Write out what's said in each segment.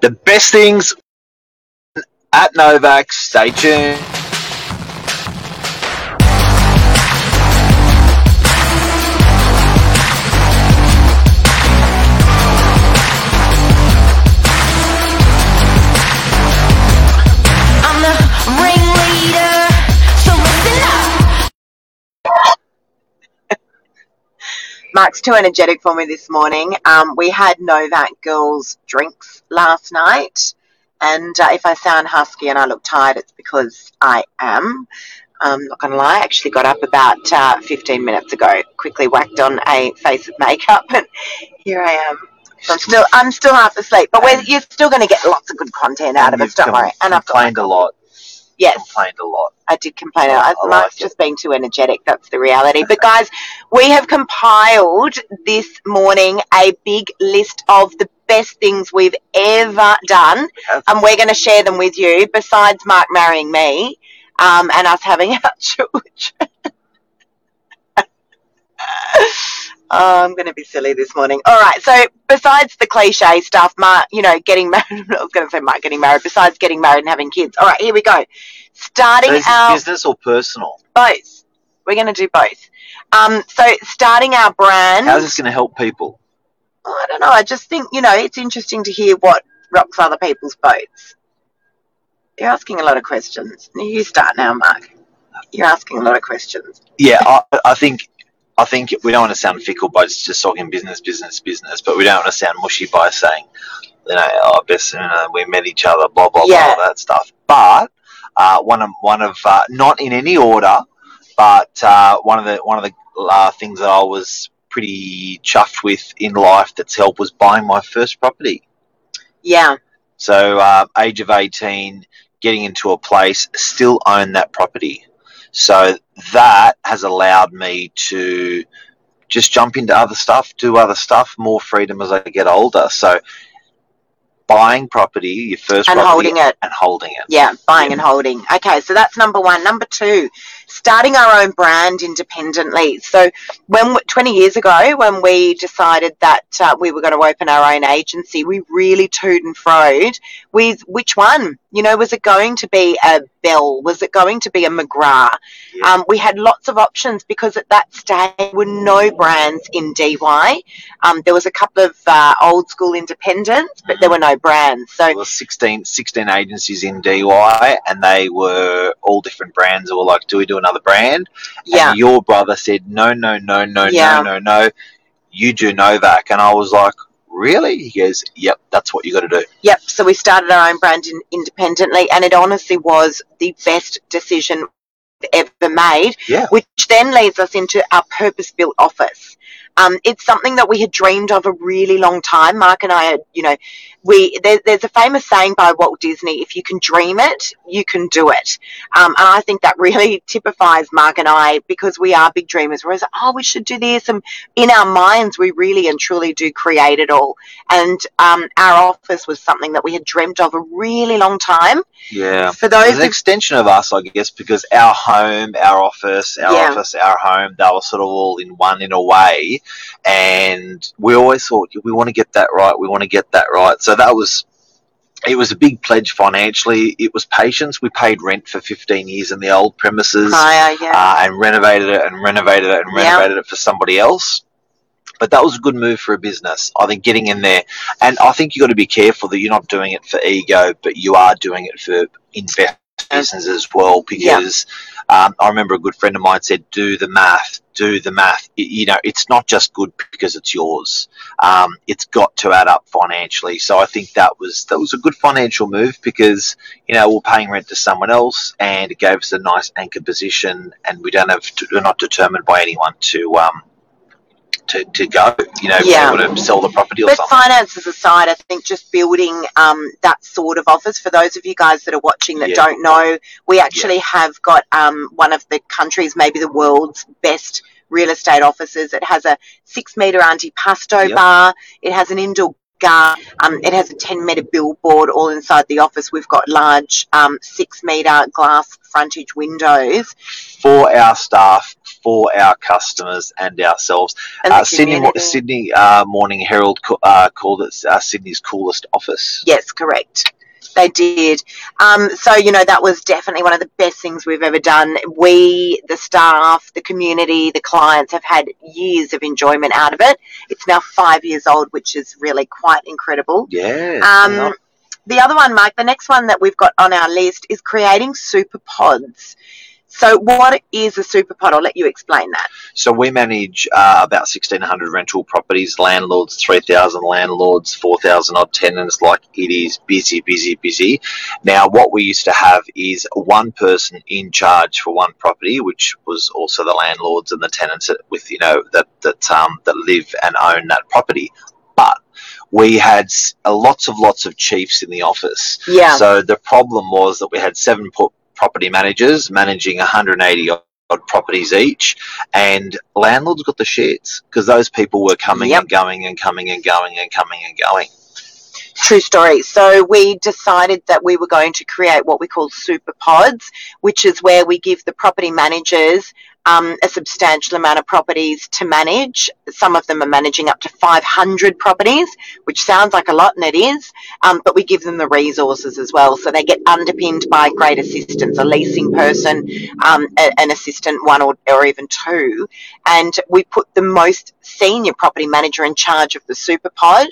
The best things at Novak. Stay tuned. Mark's too energetic for me this morning. Um, we had Novak girls drinks last night, and uh, if I sound husky and I look tired, it's because I am. I'm not gonna lie, I actually got up about uh, 15 minutes ago, quickly whacked on a face of makeup, and here I am. So I'm still, I'm still half asleep, but we're, you're still going to get lots of good content out of And us. Don't worry. And I've complained a lot. Yes, Complained a lot. I did complain. I, I like it. just being too energetic. That's the reality. But guys, we have compiled this morning a big list of the best things we've ever done, have. and we're going to share them with you. Besides Mark marrying me, um, and us having our children. Oh, I'm going to be silly this morning. All right. So, besides the cliche stuff, Mark, you know, getting married, I was going to say Mark getting married, besides getting married and having kids. All right, here we go. Starting So our business or personal? both. We're going to do both. Um, so starting our brand. How's this going to help people? I don't know. I just think you know it's interesting to hear what rocks other people's boats. You're asking a lot of questions. You start now, Mark. You're asking a lot of questions. Yeah, I, I think I think we don't want to sound fickle by just talking business, business, business, but we don't want to sound mushy by saying, you know, oh, best you know, we met each other, blah blah Yeah. blah, that stuff. But uh, one of one of uh, not in any order, but uh, one of the one of the uh, things that I was pretty chuffed with in life that's helped was buying my first property. Yeah, So, uh, age of 18, getting into a place, still own that property. So, that has allowed me to just jump into other stuff, do other stuff, more freedom as I get older. So, buying property, your first and holding it. and holding it. Yeah, buying and holding. Okay, so that's number one. Number two, starting our own brand independently. So, when 20 years ago, when we decided that uh, we were going to open our own agency, we really toed and froed with which one. You know, was it going to be a Bell? Was it going to be a McGrath? Yeah. Um, we had lots of options because at that stage there were no brands in Dee Why. Um, there was a couple of uh, old school independents, but there were no brands. So There was 16, 16 agencies in Dee Why, and they were all different brands. They were like, "Do we do another brand?" yeah, And your brother said, no, no, no, no, Yeah. no, no, no. You do Novak. And I was like, really? He goes, yep, that's what you got to do. Yep. So we started our own brand in, independently, and it honestly was the best decision ever made. Yeah. Which then leads us into our purpose-built office. Um, it's something that we had dreamed of a really long time. Mark and I had, you know, we there, there's a famous saying by Walt Disney: "If you can dream it, you can do it." Um, and I think that really typifies Mark and I because we are big dreamers. Whereas, oh, we should do this, and in our minds, we really and truly do create it all. And um, our office was something that we had dreamt of a really long time. Yeah. For those an who extension of us, I guess, because our home, our office, our Yeah. office, our home, they were sort of all in one in a way. And we always thought, we want to get that right. We want to get that right. So that was, it was a big pledge financially. It was patience. We paid rent for 15 years in the old premises. prior, yeah, uh, and renovated it and renovated it and Yeah. renovated it for somebody else. But that was a good move for a business. I think getting in there, and I think you've got to be careful that you're not doing it for ego, but you are doing it for investment business as well. Because um, I remember a good friend of mine said, "Do the math, do the math." Y- You know, it's not just good because it's yours. Um, it's got to add up financially. So I think that was that was a good financial move because you know we're paying rent to someone else, and it gave us a nice anchor position, and we don't have to, we're not determined by anyone to um to, to go. You know, Yeah. be able to sell the property or But something. finances aside, I think just building um, that sort of office for those of you guys that are watching that Yeah. don't know, we actually have got um, one of the country's, maybe the world's best real estate offices. It has a six metre antipasto Yep. bar. It has an indoor garden. Um, it has a 10 metre billboard all inside the office. We've got large um, six metre glass frontage windows. for our staff, for our customers and ourselves. And Uh, Sydney, Sydney uh, Morning Herald uh, called it uh, Sydney's coolest office. Yes, correct. They did. Um, so, you know, that was definitely one of the best things we've ever done. We, the staff, the community, the clients have had years of enjoyment out of it. It's now five years old, which is really quite incredible. Yeah. Um, the other one, Mike, the next one that we've got on our list is creating super pods. So, what is a super pod? I'll let you explain that. So we manage uh, about 1,600 rental properties, landlords, 3,000 landlords, 4,000 odd tenants. Like it is busy, busy, busy. Now, what we used to have is one person in charge for one property, which was also the landlords and the tenants that, with you know that that um, that live and own that property. But we had lots of lots of chiefs in the office. Yeah. So the problem was that we had seven property managers managing 180 odd properties each, and landlords got the shits because those people were coming Yep. and going and coming and going and coming and going. True story. So we decided that we were going to create what we call super pods, which is where we give the property managers um, a substantial amount of properties to manage. Some of them are managing up to 500 properties, which sounds like a lot, and it is. Um, but we give them the resources as well, so they get underpinned by great assistance, a leasing person, um, a- an assistant, one or, or even two, and we put the most senior property manager in charge of the super pod.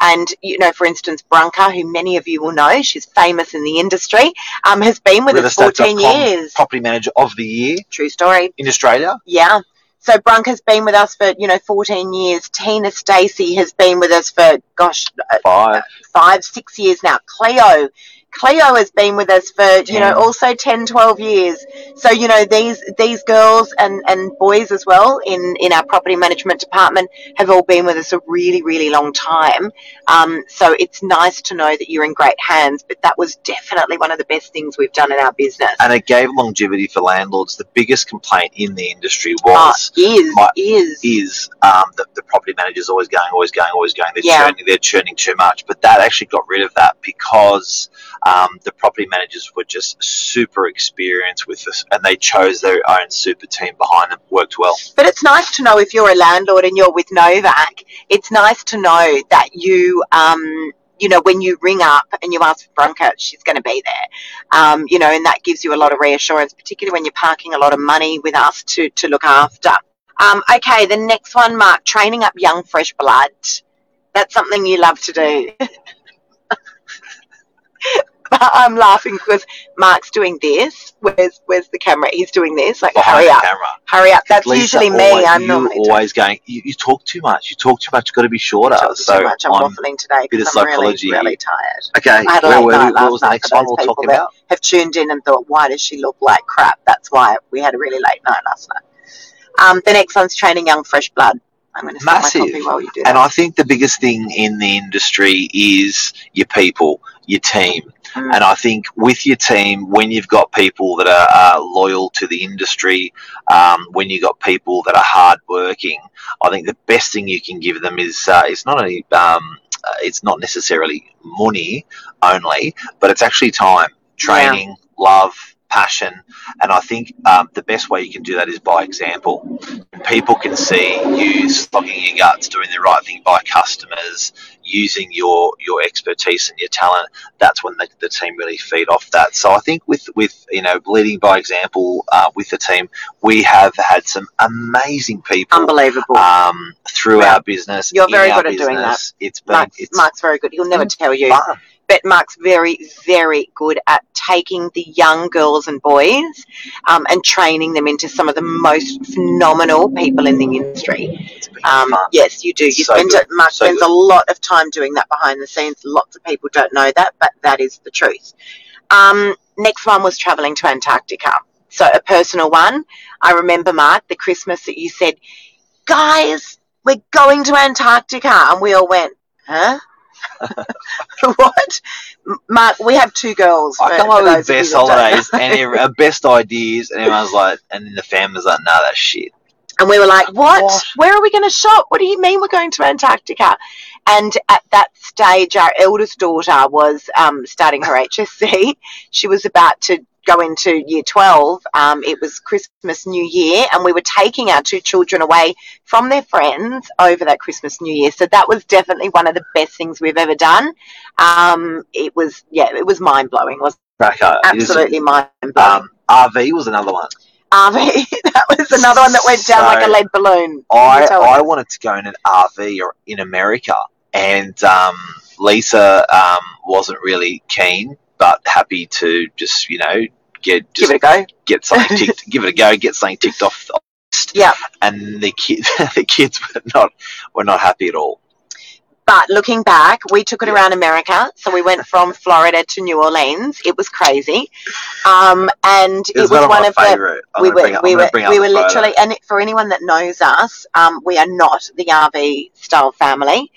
And, you know, for instance, Branca, who many of you will know, she's famous in the industry, um, has been with us 14 years. Property manager of the year True story. in Australia. Yeah. So Branca's been with us for, you know, 14 years. Tina Stacey has been with us for, gosh, uh, Five. five, six years now. Cleo. Cleo has been with us for, you know, also 10, 12 years. So, you know, these, these girls and, and boys as well in, in our property management department have all been with us a really, really long time. Um, so it's nice to know that you're in great hands, but that was definitely one of the best things we've done in our business. And it gave longevity for landlords. The biggest complaint in the industry was is, my- is, is um, that the property manager's always going, always going, always going. They're Yeah. churning, they're churning too much. But that actually got rid of that because um, the property managers were just super experienced with this, and they chose their own super team behind them. Worked well. But it's nice to know if you're a landlord and you're with Novak, it's nice to know that you, um, you know, when you ring up and you ask for Branca, she's going to be there. Um, you know, and that gives you a lot of reassurance, particularly when you're parking a lot of money with us to, to look after. Um, okay, the next one, Mark, training up young, fresh blood. That's something you love to do. I'm laughing because Mark's doing this. Where's where's the camera? He's doing this. Like, Behind hurry up, camera. hurry up. That's Lisa, usually me. always- I'm you always going. You, you talk too much. You talk too much. Got to be shorter. talking so too much. I'm, waffling today bit of because I'm really, psychology. really tired. okay. I had a where were night we? What was the next one we'll talk about? Have tuned in and thought, why does she look like crap? That's why we had a really late night last night. Um, the next one's training young, fresh blood. I'm going to Massive. while you do And. I think the biggest thing in the industry is your people, your team. Mm. And I think with your team, when you've got people that are uh, loyal to the industry, um, when you've got people that are hardworking, I think the best thing you can give them is uh, it's not only um, uh, it's not necessarily money only, but it's actually time, training, love, passion, and I think um, the best way you can do that is by example. People can see you slugging your guts, doing the right thing by customers, using your your expertise and your talent, that's when the, the team really feed off that. So I think with with you know leading by example uh, with the team, we have had some amazing people Unbelievable. um, through Yeah. our business. You're very good at doing that. business. It's been Mark's, it's Mark's very good. He'll never tell you. fun. But Mark's very, very good at taking the young girls and boys um, and training them into some of the most phenomenal people in the industry. Um, yes, you do. You So spend good. it, Mark So spends good. a lot of time doing that behind the scenes. Lots of people don't know that, but that is the truth. Um, next one was traveling to Antarctica. So a personal one. I remember, Mark, the Christmas that you said, guys, we're going to Antarctica. And we all went, huh? what? M- Mark, we have two girls. I for- come up with of you best that don't know. holidays and every, uh, best ideas, and everyone's like, and then the family's like, "No, that's shit." And we were like, what? What? Where are we going to shop? What do you mean we're going to Antarctica? And at that stage, our eldest daughter was um, starting her HSC. She was about to go into year 12, um, it was Christmas, New Year, and we were taking our two children away from their friends over that Christmas, New Year. So that was definitely one of the best things we've ever done. Um, it was, yeah, it was mind blowing. Was Cracker. It is- absolutely mind blowing. Um, RV was another one. RV, that was another one that went down like a lead balloon. I, I wanted to go in an RV or in America, and um, Lisa um, wasn't really keen, but happy to just you know get Give it a go. get something ticked, give it a go, get something ticked off. The list. Yeah. And the kid, the kids were not were not happy at all. But looking back, we took it Yeah. around America. So we went from Florida to New Orleans. It was crazy. Um, and it was, one of one my of the. We were, up- we were, we were literally, and for anyone that knows us, um, we are not the RV style family.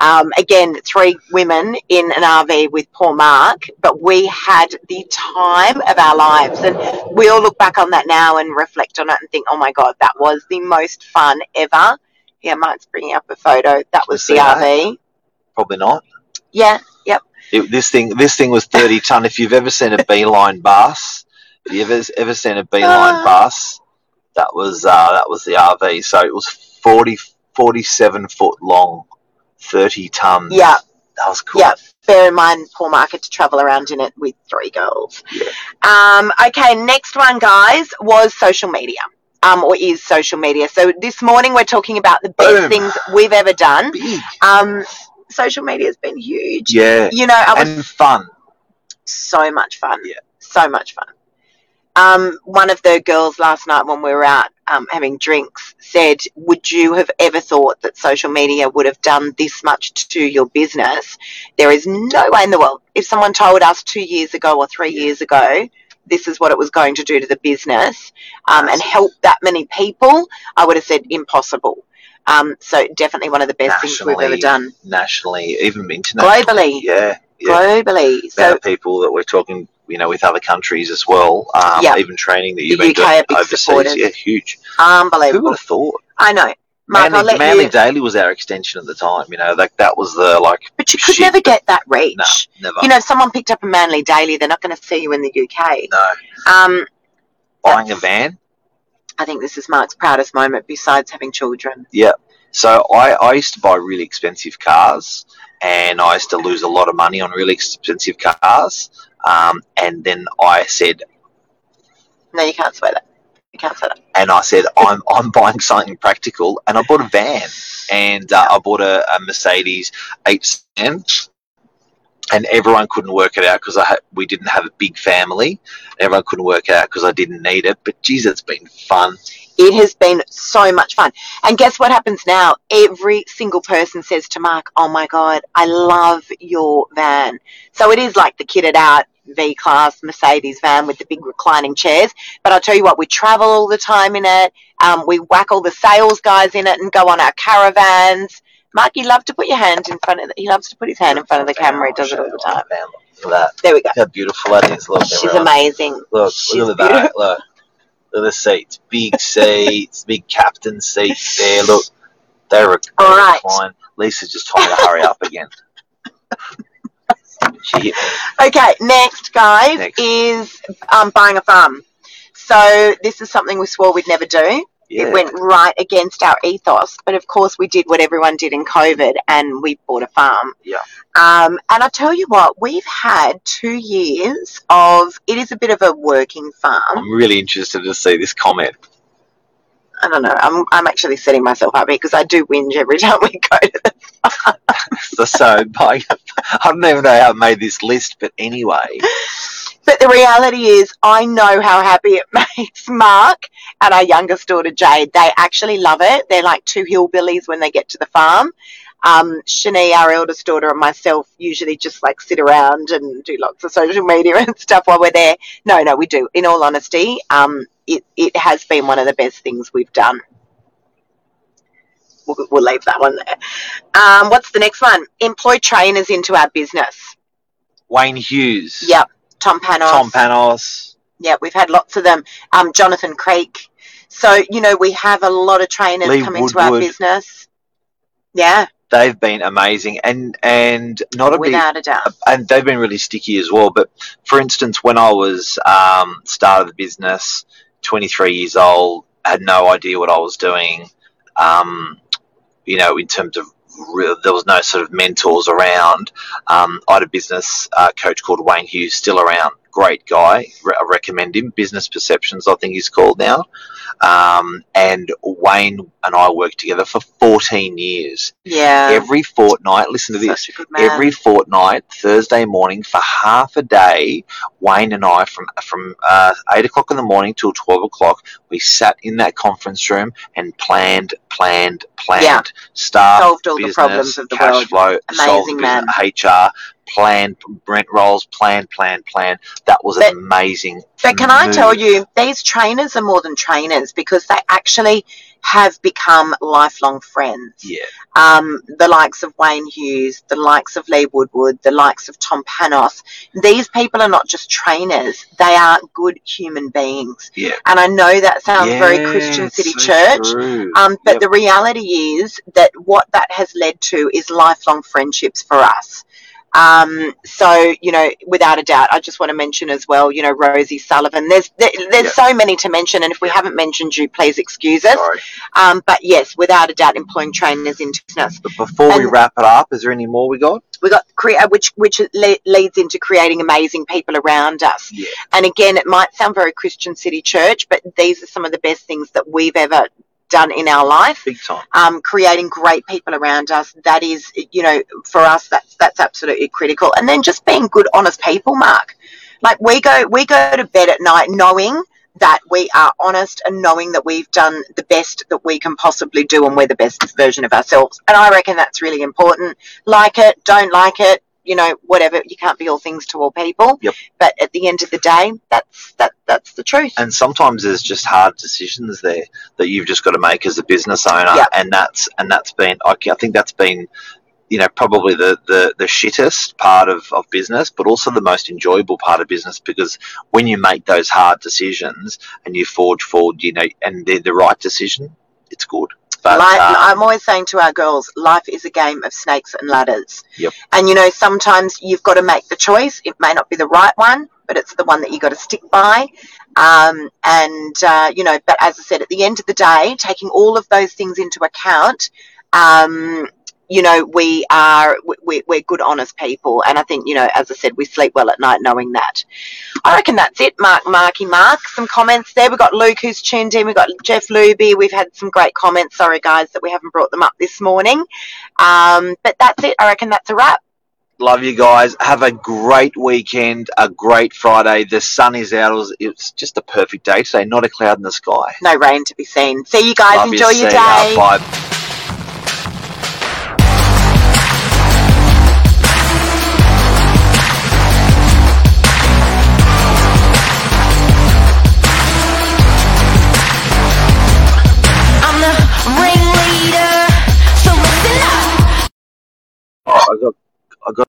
Um, again, three women in an RV with poor Mark, but we had the time of our lives. And we all look back on that now and reflect on it and think, oh my God, that was the most fun ever. Yeah, Mark's bringing up a photo. That was the that? RV. Probably not. Yeah, yep. It, this thing, this thing was thirty ton. If you've ever seen a beeline bus, if you've ever ever seen a beeline Ah. bus, that was uh, that was the RV. So it was 40, 47 foot long, thirty tons. Yeah. that was cool. Yeah. Bear in mind, poor market to travel around in it with three girls. Yeah. Um, okay, next one, guys, was social media. Um, or is social media. So this morning we're talking about the best Boom. things we've ever done. Big. Um, social media has been huge. Yeah, You know, I was and fun. so much fun. Yeah. So much fun. Um, one of the girls last night when we were out um, having drinks said, Would you have ever thought that social media would have done this much to your business? There is no way in the world. If someone told us two years ago or three years ago, this is what it was going to do to the business um, and help that many people, I would have said impossible. Um, so definitely one of the best things we've ever done Nationally, even internationally. globally. Yeah, yeah. Globally. The So people that we're talking, you know, with other countries as well. Um, Yeah. Even training that you've The been UK doing overseas. supporters. Yeah, huge. unbelievable. Who would have thought? I know. Mark, Manly, Manly you. Daily was our extension at the time. You know, like that was the like But you could shit, never get that reach. no, never. You know, if someone picked up a Manly Daily, they're not going to see you in the UK. no, Um, buying a van. I think this is Mark's proudest moment besides having children. So I, I used to buy really expensive cars, and I used to lose a lot of money on really expensive cars. Um, and then I said, No, you can't swear that. You can't say that. and I said, I'm I'm buying something practical, and I bought a van, and uh, I bought a, a Mercedes eight and everyone couldn't work it out because I had, we didn't have a big family. Everyone couldn't work it out because I didn't need it. But geez, it's been fun. It has been so much fun. And guess what happens now? Every single person says to Mark, Oh my God, I love your van. So it is like the kitted out V Class Mercedes van with the big reclining chairs. But I'll tell you what, we travel all the time in it. Um, we whack all the sales guys in it and go on our caravans. Mark, you love to put your hand in front of the, he loves to put his hand in front of the camera. He does it all the time. Look at There we go. that. How beautiful that is. Look, She's everyone. amazing. Look, She's look at back. Look. Look at the seats. Big seats, big captain seats there. Look, they were All right. recline. Lisa's just told me to hurry up again. She hit me. Okay, next, guys, Next. is um, buying a farm. So this is something we swore we'd never do. Yeah. It went right against our ethos, but of course we did what everyone did in COVID, and we bought a farm. Yeah. Um, and I tell you what, we've had two years of. It is a bit of a working farm. I'm really interested to see this comment. I don't know. I'm I'm actually setting myself up because I do whinge every time we go to the. So, so I, I don't even know how I made this list, but anyway, But the reality is, I know how happy it makes Mark and our youngest daughter Jade. They actually love it. They're like two hillbillies when they get to the farm. Um, Shani, our eldest daughter, and myself usually just like sit around and do lots of social media and stuff while we're there. No, no, we do. In all honesty, um, it, it has been one of the best things we've done. We'll, we'll leave that one there. Um, what's the next one? Employ trainers into our business. Wayne Hughes, Yep. Tom Panos. Tom Panos, Yeah, we've had lots of them. Um, Jonathan Creek. So, you know, we have a lot of trainers Lee come into our business. Yeah, they've been amazing, and and not a Without a doubt. and they've been really sticky as well. But for instance, when I was um, started the business, 23 years old, had no idea what I was doing. Um, you know, in terms of there was no sort of mentors around. Um, I had a business uh, coach called Wayne Hughes, still around. Great guy. I recommend him. Business Perceptions, I think he's called now. Um, and Wayne and I worked together for 14 years. Yeah. Every fortnight, listen to this a good man. every fortnight, Thursday morning for half a day, Wayne and I from from uh, eight o'clock in the morning till twelve o'clock, we sat in that conference room and planned, planned, planned. Yeah. Staff, Solved all the problems of the cash world. flow, Amazing man. business, HR, planned rent rolls, plan, plan, plan. That was But- amazing. But can I tell you, these trainers are more than trainers because they actually have become lifelong friends. Yeah, Um, the likes of Wayne Hughes, the likes of Lee Woodward, the likes of Tom Panos. These people are not just trainers; they are good human beings. yeah. And I know that sounds very Christian City so Church. Um, but Yep. the reality is that what that has led to is lifelong friendships for us. Um, so you know, without a doubt, I just want to mention as well, you know, Rosie Sullivan. There's there, there's so many to mention, and if we haven't mentioned you, please excuse us. Um, but yes, without a doubt, employing trainers into business. But before we wrap it up, is there any more we got? We got crea- which which le- leads into creating amazing people around us. Yeah. And again, it might sound very Christian City Church, but these are some of the best things that we've ever done in our life. Big time. um, creating great people around us. That is, you know, for us, that's that's absolutely critical. And then just being good, honest people, Mark. Like we go, we go to bed at night knowing that we are honest and knowing that we've done the best that we can possibly do and we're the best version of ourselves. And I reckon that's really important. Like it, don't like it, you know, whatever. You can't be all things to all people. Yep. But at the end of the day, that's that that's the truth. and sometimes there's just hard decisions there that you've just got to make as a business owner Yeah. and that's and that's been I I think that's been you know probably the, the the shittest part of, of business but also the most enjoyable part of business because when you make those hard decisions and you forge forward you know and they're the right decision it's good but Life, um, I'm always saying to our girls, life is a game of snakes and ladders. Yep. And you know, sometimes you've got to make the choice. It may not be the right one, but it's the one that you got to stick by. Um, and uh, you know, but as I said, at the end of the day, taking all of those things into account, um, you know, we are we, we're good, honest people, and I think you know, as I said, we sleep well at night knowing that. I reckon that's it, Mark, Marky, Mark. Some comments there. We've got Luke who's tuned in. We've got Jeff Luby. We've had some great comments. Sorry, guys, that we haven't brought them up this morning. Um, but that's it. I reckon that's a wrap. Love you guys have a great weekend a great Friday the sun is out it it's just a perfect day today not a cloud in the sky No rain to be seen. See you guys. Love you, Enjoy your see ya. day. bye I'm the ringleader, so listen up. Oh, I got